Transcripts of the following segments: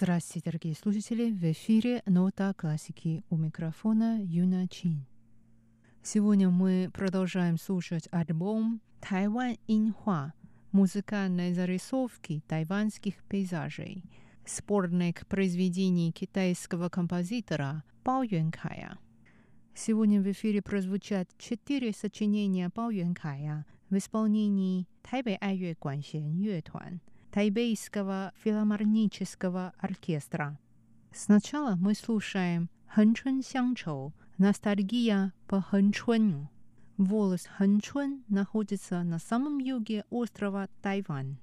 Здравствуйте, дорогие слушатели! В эфире «Нота классики» у микрофона Юна Чин. Сегодня мы продолжаем слушать альбом «Тайвань Инхуа» музыкальной зарисовки тайваньских пейзажей, сборник произведений китайского композитора Бао Юнкая. Сегодня в эфире прозвучат четыре сочинения Бао Юнкая в исполнении Тайбэй Айюэ Гуанxian Юэтуан – Тайбейского филармонического оркестра. Сначала мы слушаем «Хэнчун Сянчоу» – «Ностальгия по Хэнчуну». Волос Хэнчун находится на самом юге острова Тайвань.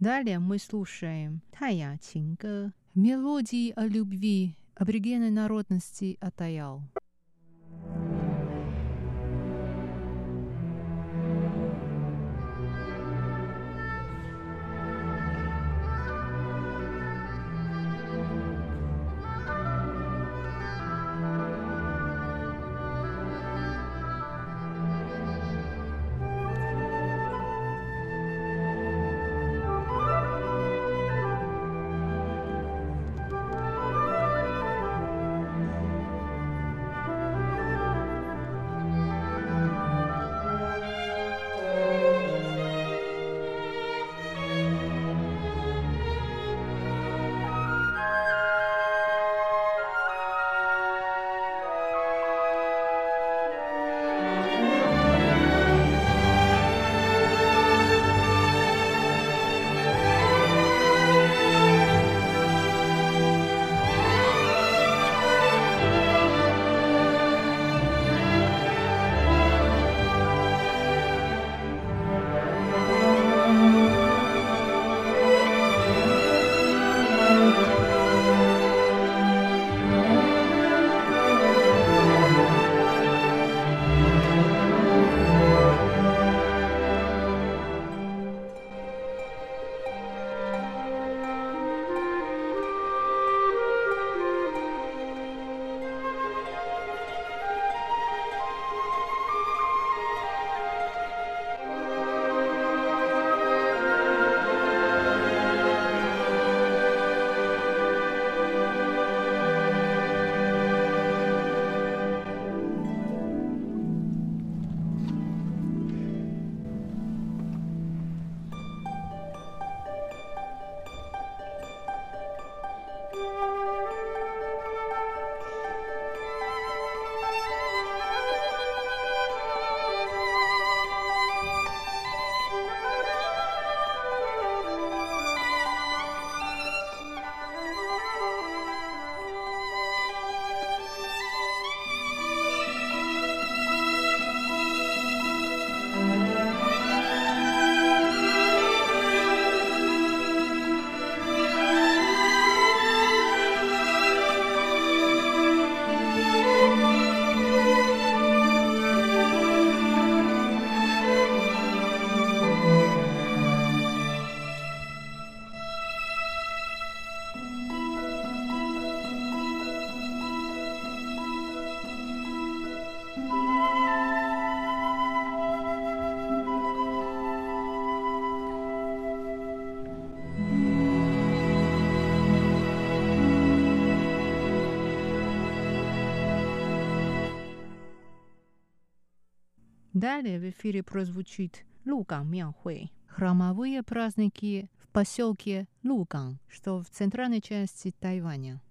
Далее мы слушаем «Тая Чинга» мелодии о любви аборигенной народности Атаял. Далее в эфире прозвучит Луган Мяохуэй. Храмовые праздники в поселке Луган, что в центральной части Тайваня.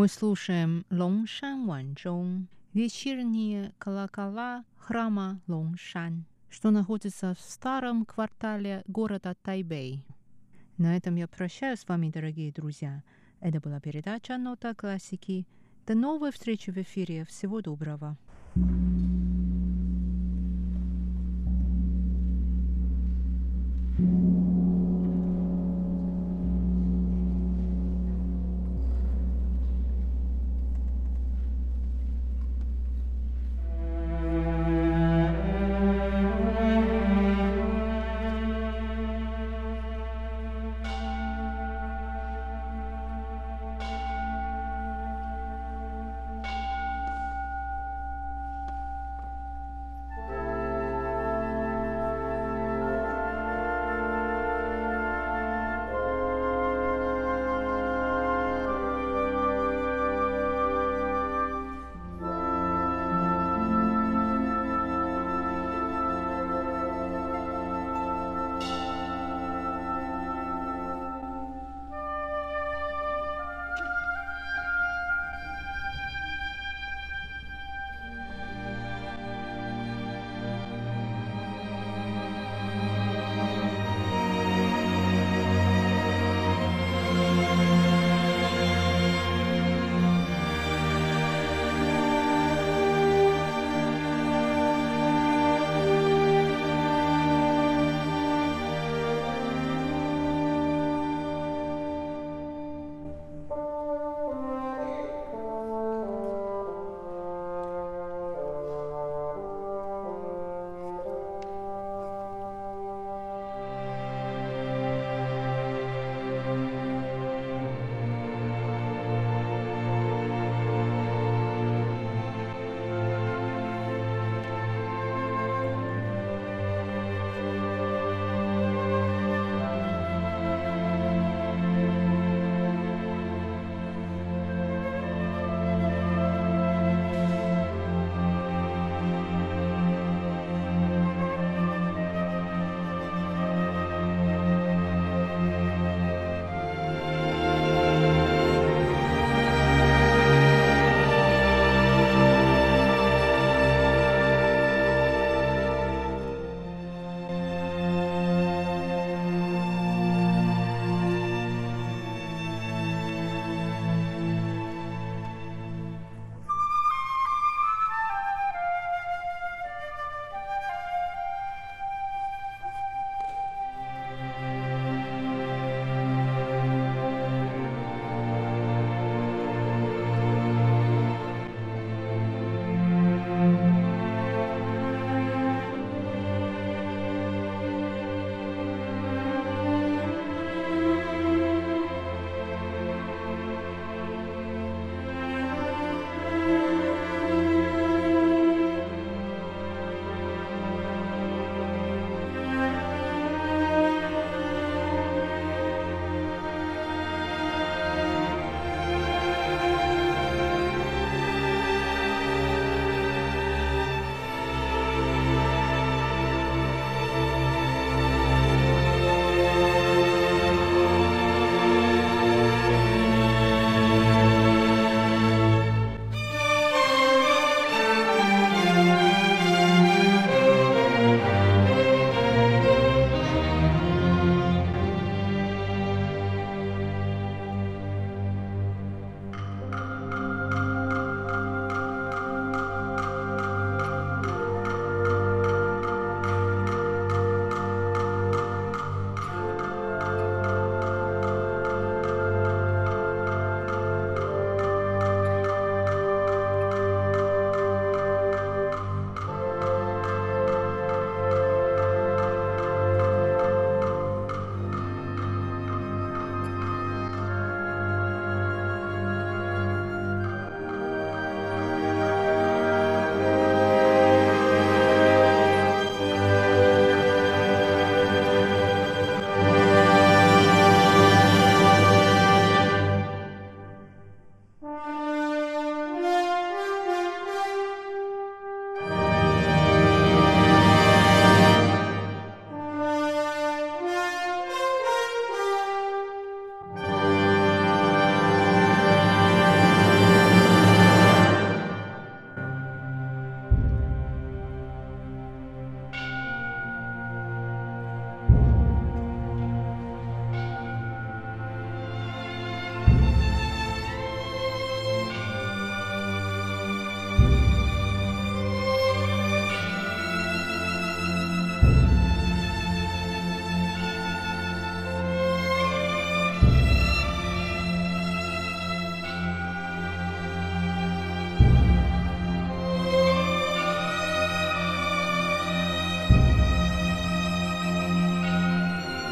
мы слушаем Лонгшан Ванчжоу, вечерние колокола храма Лонгшан, что находится в старом квартале города Тайбэй. На этом я прощаюсь с вами, дорогие друзья. Это была передача «Нота классики». До новой встречи в эфире. Всего доброго.